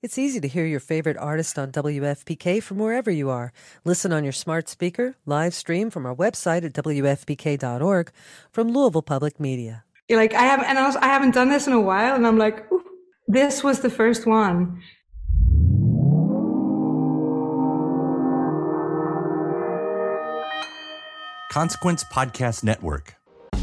It's easy to hear your favorite artist on WFPK from wherever you are. Listen on your smart speaker, live stream from our website at WFPK.org from Louisville Public Media. You're like, I haven't, and I, I haven't done this in a while. And I'm like, this was the first one. Consequence Podcast Network.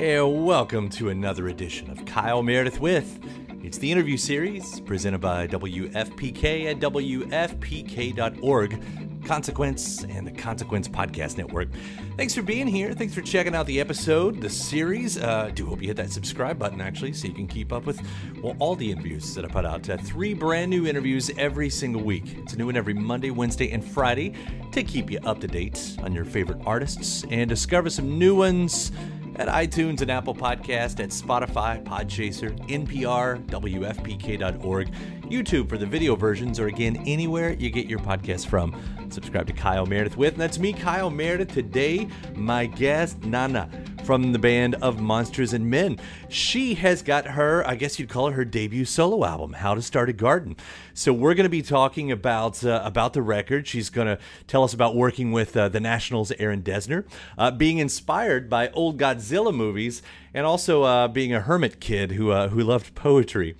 Hey, welcome to another edition of Kyle Meredith with. It's the interview series presented by WFPK at WFPK.org, Consequence, and the Consequence Podcast Network. Thanks for being here. Thanks for checking out the episode, the series. Uh, do hope you hit that subscribe button actually, so you can keep up with well all the interviews that I put out. Uh, three brand new interviews every single week. It's a new one every Monday, Wednesday, and Friday to keep you up to date on your favorite artists and discover some new ones at iTunes and Apple Podcast, at Spotify, Podchaser, NPR, WFPK.org, YouTube for the video versions, or again, anywhere you get your podcast from. Subscribe to Kyle Meredith with, and that's me, Kyle Meredith. Today, my guest, Nanna from the band of Monsters and Men. She has got her, I guess you'd call it her debut solo album, How to Start a Garden. So we're going to be talking about uh, about the record. She's going to tell us about working with uh, the National's Aaron Dessner, uh, being inspired by old Godzilla movies, and also uh, being a hermit kid who uh, who loved poetry.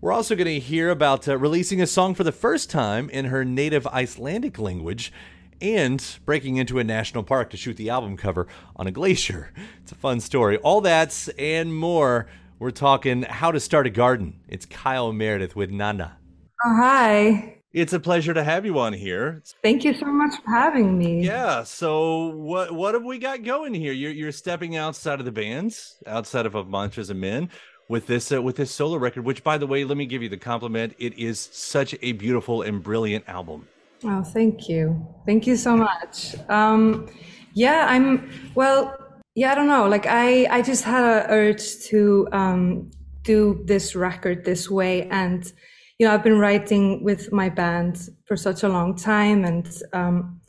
We're also going to hear about uh, releasing a song for the first time in her native Icelandic language and breaking into a national park to shoot the album cover on a glacier. It's a fun story. All that and more. We're talking how to start a garden. It's Kyle Meredith with Nanna. Oh, hi. It's a pleasure to have you on here. Thank you so much for having me. Yeah. So what what have we got going here? You're you're stepping outside of the bands, outside of Monsters and Men, with this uh, with this solo record. Which, by the way, let me give you the compliment. It is such a beautiful and brilliant album. Oh, thank you. Thank you so much. Um, yeah, I'm, well, yeah, I don't know. Like I, I just had an urge to um, do this record this way. And, you know, I've been writing with my band for such a long time. And, um,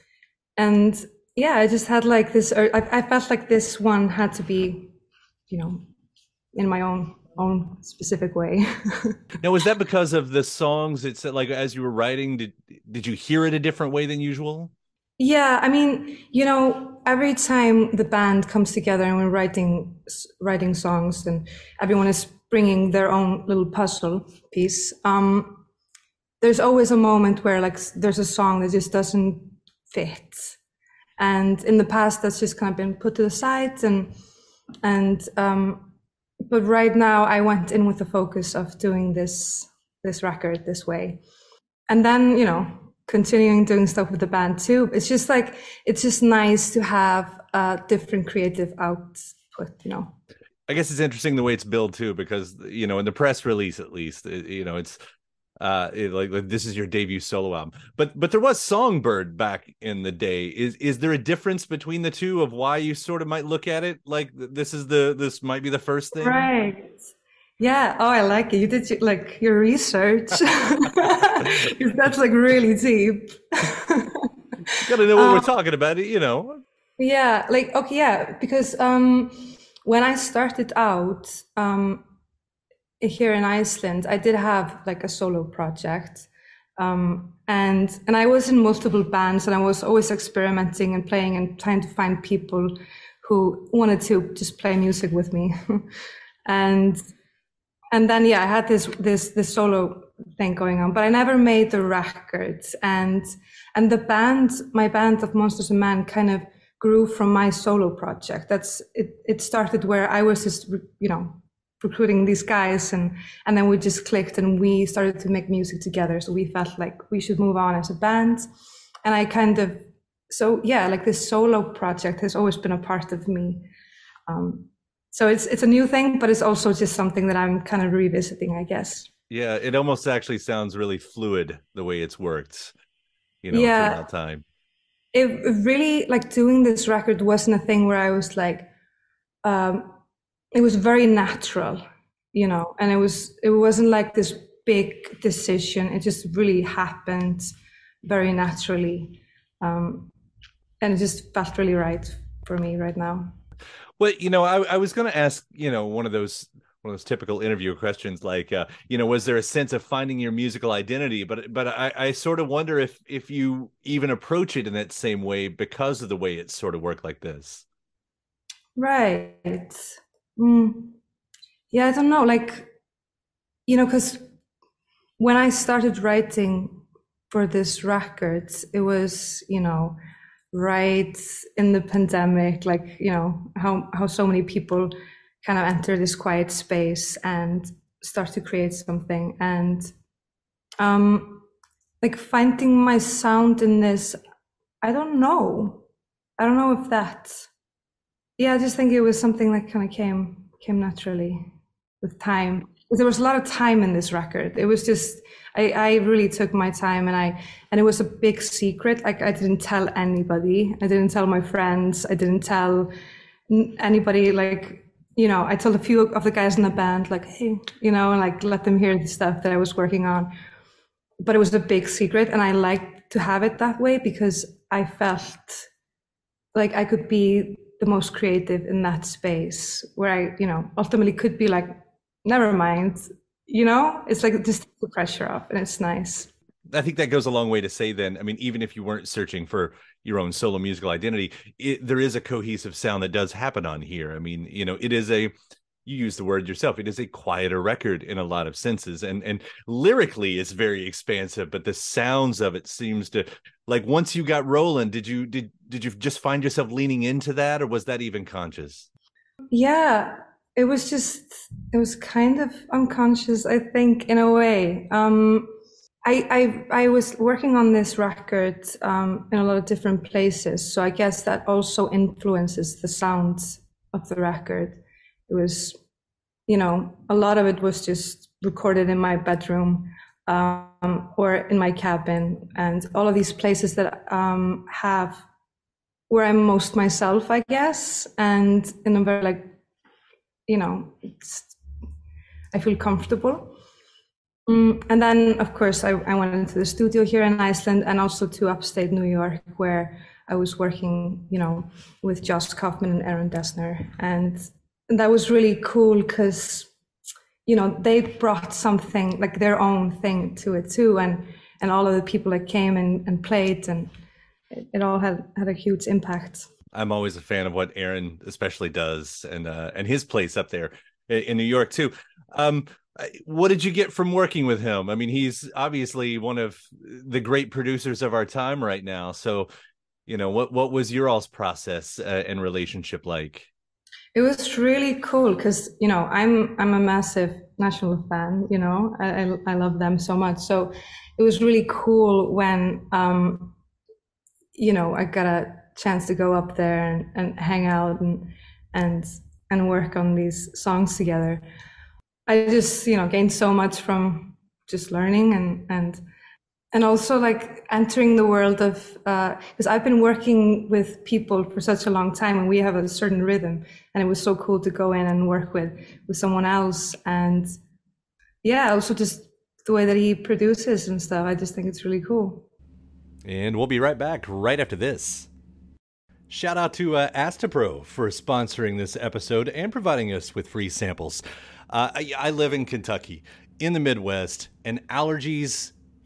and yeah, I just had like this, I, I felt like this one had to be, you know, in my own own specific way. now, was that because of the songs? It's like as you were writing, did did you hear it a different way than usual? Yeah, I mean, you know, every time the band comes together and we're writing writing songs, and everyone is bringing their own little puzzle piece. Um, there's always a moment where like there's a song that just doesn't fit, and in the past that's just kind of been put to the side, and and um, but right now I went in with the focus of doing this this record this way. And then, you know, continuing doing stuff with the band too. It's just like it's just nice to have a different creative output, you know. I guess it's interesting the way it's billed too, because you know, in the press release at least, it, you know, it's uh it, like, like this is your debut solo album. But but there was songbird back in the day. Is is there a difference between the two of why you sort of might look at it? Like this is the this might be the first thing? Right. Yeah. Oh i like it. You did like your research. That's like really deep. You gotta know what um, we're talking about you know. Yeah. Like okay yeah. Because um when i started out um here in Iceland, I did have like a solo project. Um, and and I was in multiple bands and I was always experimenting and playing and trying to find people who wanted to just play music with me. and and then yeah, I had this this this solo thing going on, but I never made the records. And and the band, my band of Monsters and Men, kind of grew from my solo project. That's it. It started where I was just you know recruiting these guys and and then we just clicked and we started to make music together so we felt like we should move on as a band and i kind of so yeah like this solo project has always been a part of me Um, so it's it's a new thing, but it's also just something that I'm kind of revisiting, I guess. Yeah, it almost actually sounds really fluid the way it's worked, you know, Yeah. throughout time. it it really like doing this record wasn't a thing where I was like, um, it was very natural, you know, and it was it wasn't like this big decision. It just really happened very naturally, um, and it just felt really right for me right now. Well, you know, I, I was going to ask, you know, one of those one of those typical interview questions, like, uh, you know, was there a sense of finding your musical identity? But but I, I sort of wonder if if you even approach it in that same way because of the way it sort of worked like this. Right. Mm. Yeah, I don't know. Like, you know, because when I started writing for this record, it was, you know, right in the pandemic, like, you know, how, how so many people kind of enter this quiet space and start to create something. And um, like finding my sound in this, I don't know. I don't know if that yeah, I just think it was something that kind of came came naturally with time. There was a lot of time in this record. It was just I, I really took my time and I and it was a big secret. Like I didn't tell anybody. I didn't tell my friends. I didn't tell anybody. Like you know, I told a few of the guys in the band, like, hey, you know, and like let them hear the stuff that I was working on. But it was a big secret, and I liked to have it that way because I felt like I could be the most creative in that space where I, you know, ultimately could be like, never mind, you know, it's like just the pressure off and it's nice. I think that goes a long way to say then. I mean, even if you weren't searching for your own solo musical identity, it, there is a cohesive sound that does happen on here. I mean, you know, it is a you use the word yourself. It is a quieter record in a lot of senses, and and lyrically, it's very expansive. But the sounds of it seems to like once you got rolling. Did you did did you just find yourself leaning into that, or was that even conscious? Yeah, it was just, it was kind of unconscious, I think, in a way. Um, I, I, I was working on this record um, in a lot of different places. So I guess that also influences the sounds of the record. It was, you know, a lot of it was just recorded in my bedroom um, or in my cabin, and all of these places that um, have where I'm most myself, I guess, and in a very like, you know, I feel comfortable. Mm, and then, of course, I, I went into the studio here in Iceland and also to upstate New York, where I was working, you know, with Josh Kaufman and Aaron Dessner. And that was really cool because, you know, they brought something like their own thing to it too. And, and all of the people that came and, and played and it, it all had, had a huge impact. I'm always a fan of what Aaron especially does, and uh, and his place up there in New York too. Um, what did you get from working with him? I mean, he's obviously one of the great producers of our time right now. So, you know, what what was your all's process uh, and relationship like? It was really cool because you know I'm I'm a massive National fan. You know I, I I love them so much. So it was really cool when um, you know I got a chance to go up there and, and hang out and and and work on these songs together. I just you know gained so much from just learning and and and also like entering the world of because I've been working with people for such a long time and we have a certain rhythm and it was so cool to go in and work with with someone else and yeah also just the way that he produces and stuff I just think it's really cool. And we'll be right back right after this. Shout out to uh, Astepro for sponsoring this episode and providing us with free samples. Uh, I, I live in Kentucky, in the Midwest, and allergies,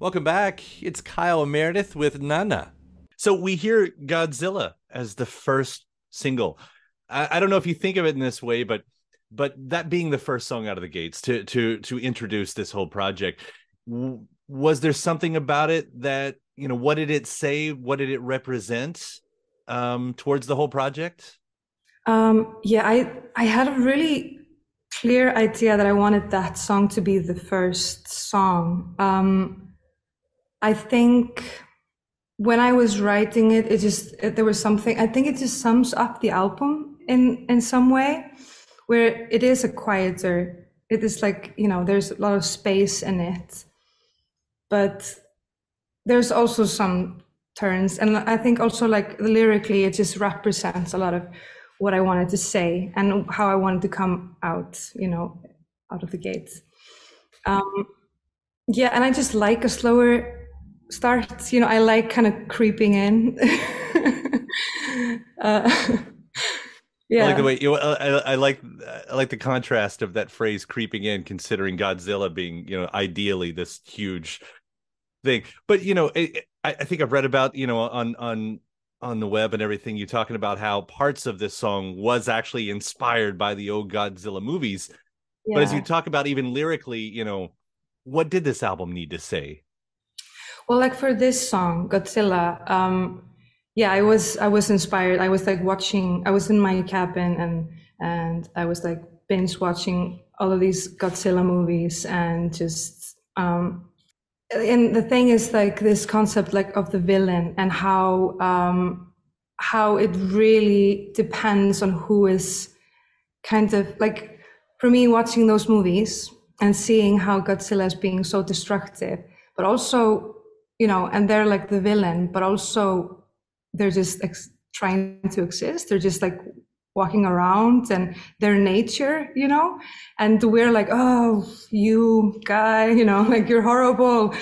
Welcome back. It's Kyle Meredith with Nanna. So we hear Godzilla as the first single. I, I, don't know if you think of it in this way, but but that being the first song out of the gates to to to introduce this whole project, was there something about it that you know? What did it say? What did it represent um, towards the whole project? Um, yeah, I I had a really clear idea that I wanted that song to be the first song. Um, I think when I was writing it, it just it, there was something. I think it just sums up the album in in some way, where it is a quieter. It is like you know, there's a lot of space in it, but there's also some turns, and I think also like lyrically, it just represents a lot of what I wanted to say and how I wanted to come out. You know, out of the gates. Um, yeah, and I just like a slower starts you know i like kind of creeping in. Uh, yeah I like the way you I, I like i like the contrast of that phrase creeping in considering godzilla being you know ideally this huge thing. But you know it, I, I think i've read about you know on on on the web and everything you talking about how parts of this song was actually inspired by the old godzilla movies. Yeah. but as you talk about even lyrically you know what did this album need to say well, like for this song, Godzilla, um, yeah, I was I was inspired. I was like watching. I was in my cabin and and I was like binge watching all of these Godzilla movies and just um, and the thing is like this concept like of the villain and how um, how it really depends on who is kind of like for me watching those movies and seeing how Godzilla is being so destructive, but also you know, and they're like the villain, but also they're just ex- trying to exist. They're just like walking around and their nature, you know, and we're like, oh, you guy, you know, like you're horrible,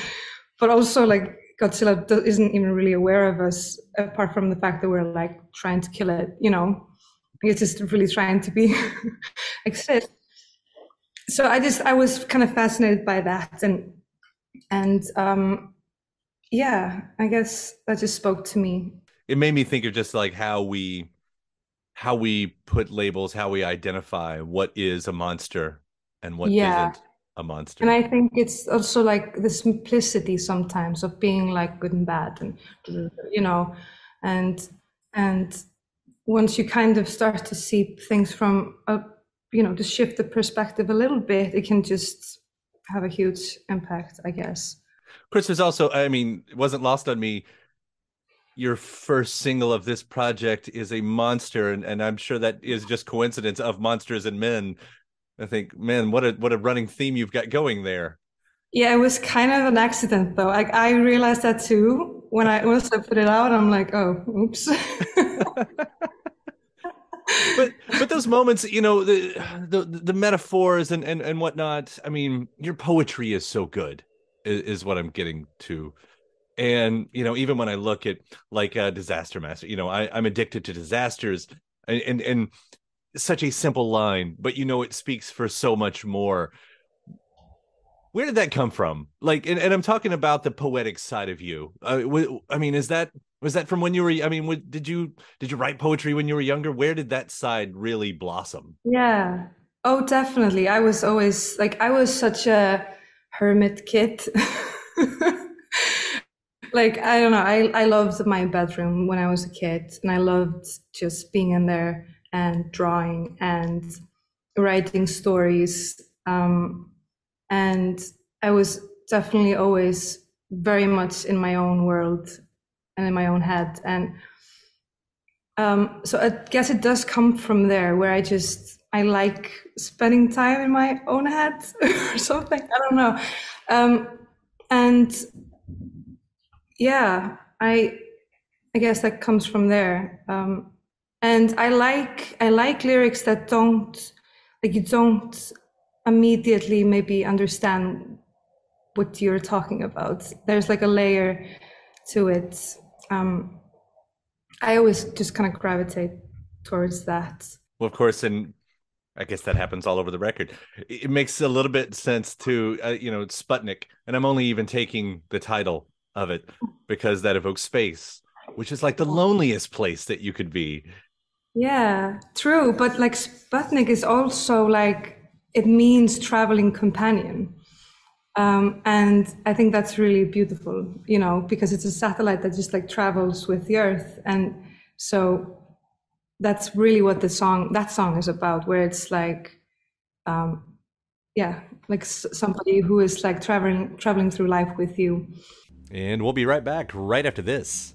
but also like Godzilla isn't even really aware of us apart from the fact that we're like trying to kill it, you know, it's just really trying to be exist. So I just I was kind of fascinated by that and and um yeah, I guess that just spoke to me. It made me think of just like how we how we put labels, how we identify what is a monster and what yeah. not a monster. And I think it's also like the simplicity sometimes of being like good and bad and you know and and once you kind of start to see things from a you know to shift the perspective a little bit it can just have a huge impact i guess Chris, there's also, I mean, it wasn't lost on me. Your first single of this project is a monster, and, and I'm sure that is just coincidence of monsters and men. I think, man, what a what a running theme you've got going there. Yeah, it was kind of an accident though. Like I realized that too when I also put it out. I'm like, oh, oops. but but those moments, you know, the the the metaphors and and and whatnot. I mean, your poetry is so good, is, what I'm getting to. And you know, even when I look at like a disaster master, you know, I, I'm addicted to disasters, and, and and such a simple line, but you know, it speaks for so much more. Where did that come from? Like and, and i'm talking about the poetic side of you. Uh, i mean is that was that from when you were i mean did you did you write poetry when you were younger? Where did that side really blossom? Yeah. Oh definitely. I was always like i was such a hermit kid like i don't know I, I loved my bedroom when i was a kid and i loved just being in there and drawing and writing stories um, and I was definitely always very much in my own world and in my own head. And um, so I guess it does come from there where I just, I like spending time in my own head or something. I don't know. Um, and yeah, I, I guess that comes from there. Um, and I like, I like lyrics that don't, like you don't immediately maybe understand what you're talking about. There's like a layer to it. Um, I always just kind of gravitate towards that. Well, of course, and I guess that happens all over the record. It makes a little bit sense to, uh, you know, Sputnik, and I'm only even taking the title of it because that evokes space, which is like the loneliest place that you could be. Yeah, true. But like Sputnik is also like it means traveling companion. Um, and I think that's really beautiful, you know, because it's a satellite that just like travels with the Earth, and so that's really what the song that song is about, where it's like, um, yeah, like somebody who is like traveling traveling through life with you. And we'll be right back right after this.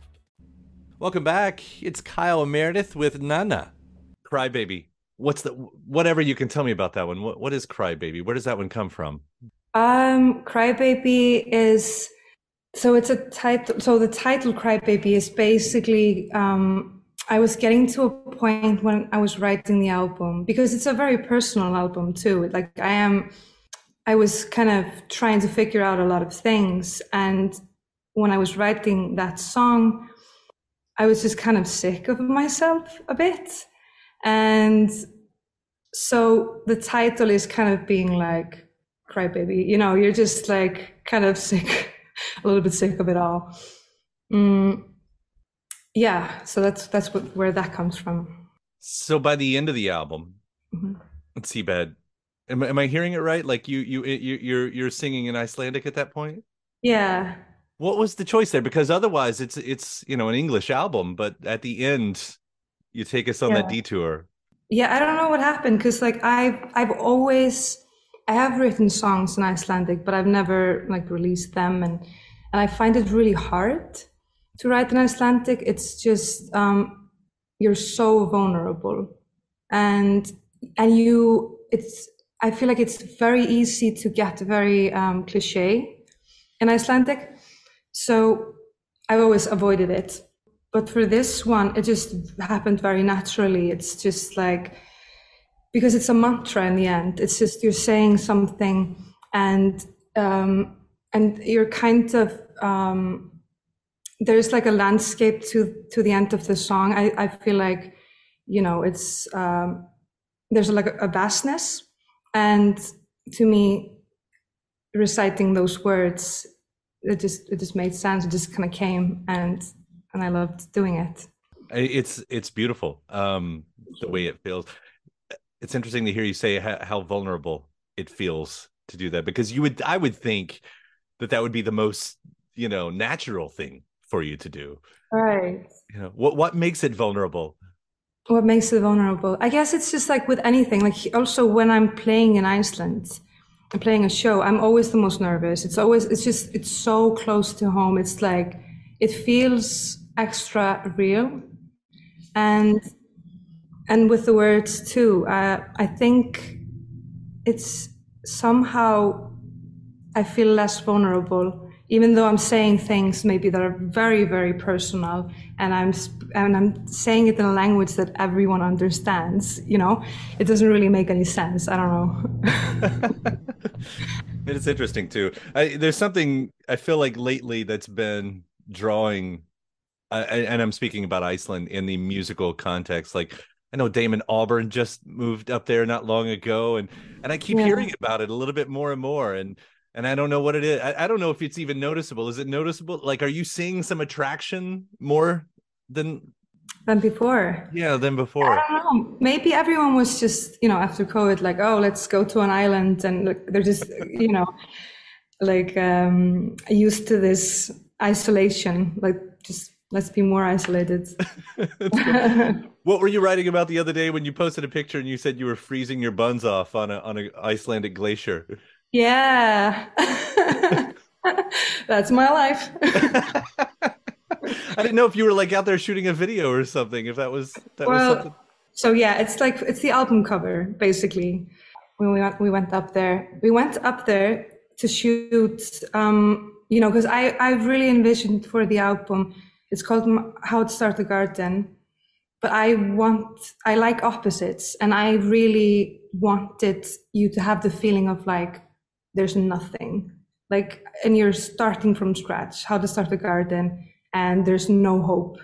Welcome back. It's Kyle and Meredith with Nanna. Crybaby. What's the whatever you can tell me about that one? What what is Crybaby? Where does that one come from? Um, Crybaby is so it's a title. So the title Crybaby is basically um, I was getting to a point when I was writing the album because it's a very personal album too. Like I am, I was kind of trying to figure out a lot of things, and when I was writing that song, I was just kind of sick of myself a bit. And so the title is kind of being like, crybaby, you know, you're just like kind of sick, a little bit sick of it all. Mm, yeah, so that's that's what, where that comes from. So by the end of the album, mm-hmm. let's see, bad. Am, am I hearing it right? Like you you you you're you're singing in Icelandic at that point? Yeah, what was the choice there? Because otherwise, it's it's you know an English album, but at the end, you take us on yeah. that detour. Yeah, I don't know what happened because like I've I've always I have written songs in Icelandic, but I've never like released them, and and I find it really hard to write in Icelandic. It's just um, you're so vulnerable, and and you it's I feel like it's very easy to get very um, cliche in Icelandic so I've always avoided it. But for this one, it just happened very naturally. It's just like, because it's a mantra in the end. It's just you're saying something and, um, and you're kind of, um, there's like a landscape to, to the end of the song. I, I feel like, you know, it's, um, there's like a, a vastness. And to me, reciting those words it just it just made sense. It just kind of came, and and I loved doing it. It's it's beautiful. Um, the way it feels. It's interesting to hear you say how, how vulnerable it feels to do that because you would I would think that that would be the most you know natural thing for you to do. Right. You know what what makes it vulnerable? What makes it vulnerable? I guess it's just like with anything. Like also when I'm playing in Iceland, playing a show. I'm always the most nervous. It's always it's just it's so close to home. It's like it feels extra real, and and with the words too. I, I think it's somehow I feel less vulnerable, even though I'm saying things maybe that are very, very personal, and I'm and I'm saying it in a language that everyone understands. You know, it doesn't really make any sense. I don't know. it's interesting too. I, there's something I feel like lately that's been drawing, uh, and I'm speaking about Iceland in the musical context, like I know Damon Albarn just moved up there not long ago, and and I keep yeah. hearing about it a little bit more and more, and and I don't know what it is. I, I don't know if it's even noticeable. Is it noticeable? Like, are you seeing some attraction more than than before? Yeah, than before. I don't know. Maybe everyone was just you know after COVID, like, oh, let's go to an island, and look, they're just you know like um used to this isolation, like just let's be more isolated. what were you writing about the other day when you posted a picture and you said you were freezing your buns off on a on an Icelandic glacier? Yeah. That's my life. I didn't know if you were like out there shooting a video or something. If that was that well, was something. So yeah, it's like it's the album cover basically. When we went, we went up there. We went up there to shoot. Um, you know, because I I really envisioned for the album it's called How to Start a Garden. But I want, I like opposites. And I really wanted you to have the feeling of like, there's nothing. Like, and you're starting from scratch, how to start a garden, and there's no hope.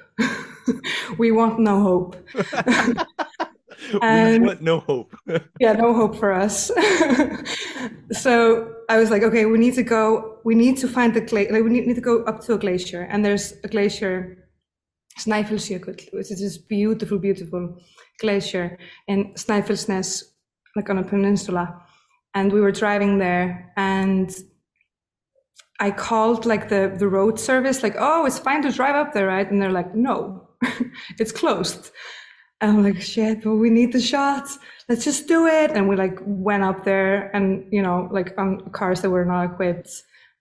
we want no hope. and, we want no hope. yeah, no hope for us. so I was like, okay, we need to go. We need to find the glacier. Like, we need, need, to go up to a glacier, and there's a glacier, Snæfellsjökull, which is this beautiful, beautiful glacier in Snæfellsnes, like on a peninsula. And we were driving there, and I called like the the road service, like, oh, it's fine to drive up there, right? And they're like, no, it's closed. And I'm like, shit, but we need the shots. Let's just do it. And we like went up there and, you know, like on cars that were not equipped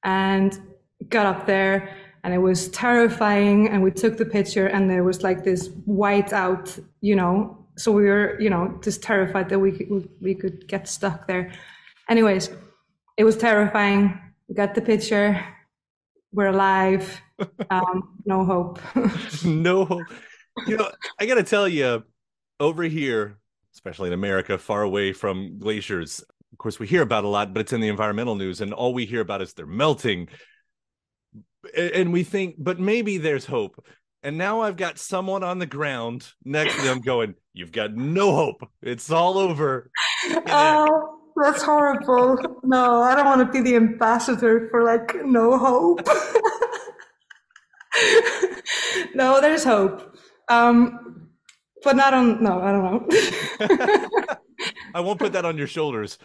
and got up there and it was terrifying. And we took the picture and there was like this white out, you know, so we were, you know, just terrified that we could, we could get stuck there. Anyways, it was terrifying. We got the picture. We're alive. Um, no hope. no hope you know, I got to tell you, over here, especially in America, far away from glaciers, of course, we hear about a lot, but it's in the environmental news, and all we hear about is they're melting. And we think, but maybe there's hope. And now I've got someone on the ground next to them going, You've got no hope. It's all over. Oh, that's horrible. No, I don't want to be the ambassador for like no hope. no, there's hope. Um, but not on. No, I don't know. I won't put that on your shoulders,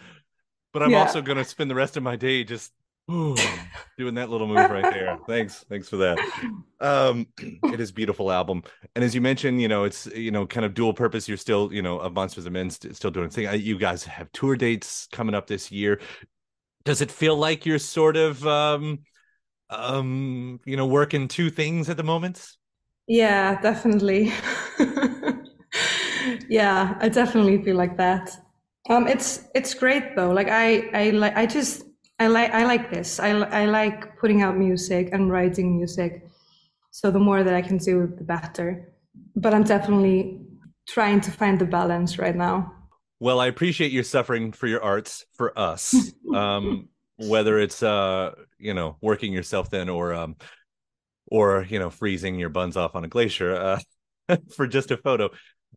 but I'm yeah. also going to spend the rest of my day just doing that little move right there. Thanks, thanks for that. Um, it is beautiful album, and as you mentioned, you know, it's you know kind of dual purpose. You're still you know of Monsters of Men still doing thing. You guys have tour dates coming up this year. Does it feel like you're sort of um, um, you know working two things at the moment? Yeah, definitely. yeah, I definitely feel like that. Um, it's it's great though. Like I I like I just I like I like this. I I like putting out music and writing music. So the more that I can do, the better. But I'm definitely trying to find the balance right now. Well, I appreciate your suffering for your arts for us. um, whether it's uh, you know, working yourself then or um or you know freezing your buns off on a glacier uh, for just a photo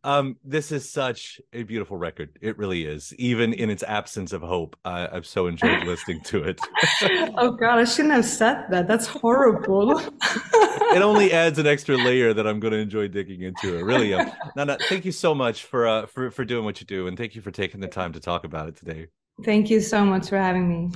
Um, this is such a beautiful record. It really is. Even in its absence of hope, I, I've so enjoyed listening to it. oh God, I shouldn't have said that. That's horrible. it only adds an extra layer that I'm going to enjoy digging into. It really. Um, Nanna, thank you so much for uh, for for doing what you do, and thank you for taking the time to talk about it today. Thank you so much for having me.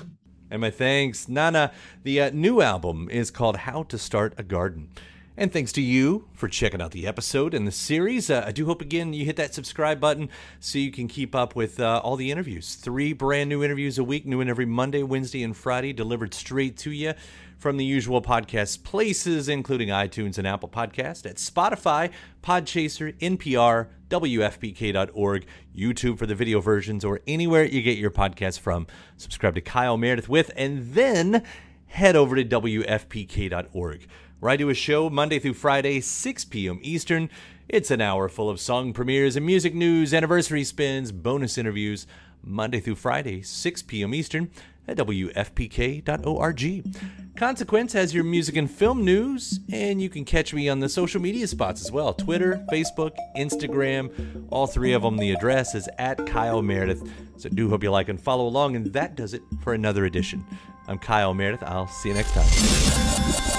And my thanks, Nanna. The uh, new album is called "How to Start a Garden." And thanks to you for checking out the episode and the series. Uh, I do hope again you hit that subscribe button so you can keep up with uh, all the interviews. Three brand new interviews a week, new and every Monday, Wednesday, and Friday, delivered straight to you from the usual podcast places, including iTunes and Apple Podcast, at Spotify, Podchaser, NPR, WFPK.org, YouTube for the video versions, or anywhere you get your podcasts from. Subscribe to Kyle Meredith with, and then head over to WFPK.org where I do a show Monday through Friday, 6 p.m. Eastern. It's an hour full of song premieres and music news, anniversary spins, bonus interviews, Monday through Friday, 6 p.m. Eastern at WFPK.org. Consequence has your music and film news, and you can catch me on the social media spots as well Twitter, Facebook, Instagram. All three of them, the address is at Kyle Meredith. So do hope you like and follow along, and that does it for another edition. I'm Kyle Meredith. I'll see you next time.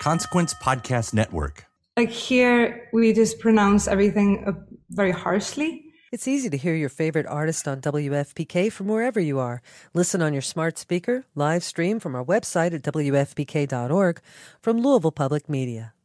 Consequence Podcast Network. Like here, we just pronounce everything uh, very harshly. It's easy to hear your favorite artist on WFPK from wherever you are. Listen on your smart speaker, live stream from our website at WFPK.org from Louisville Public Media.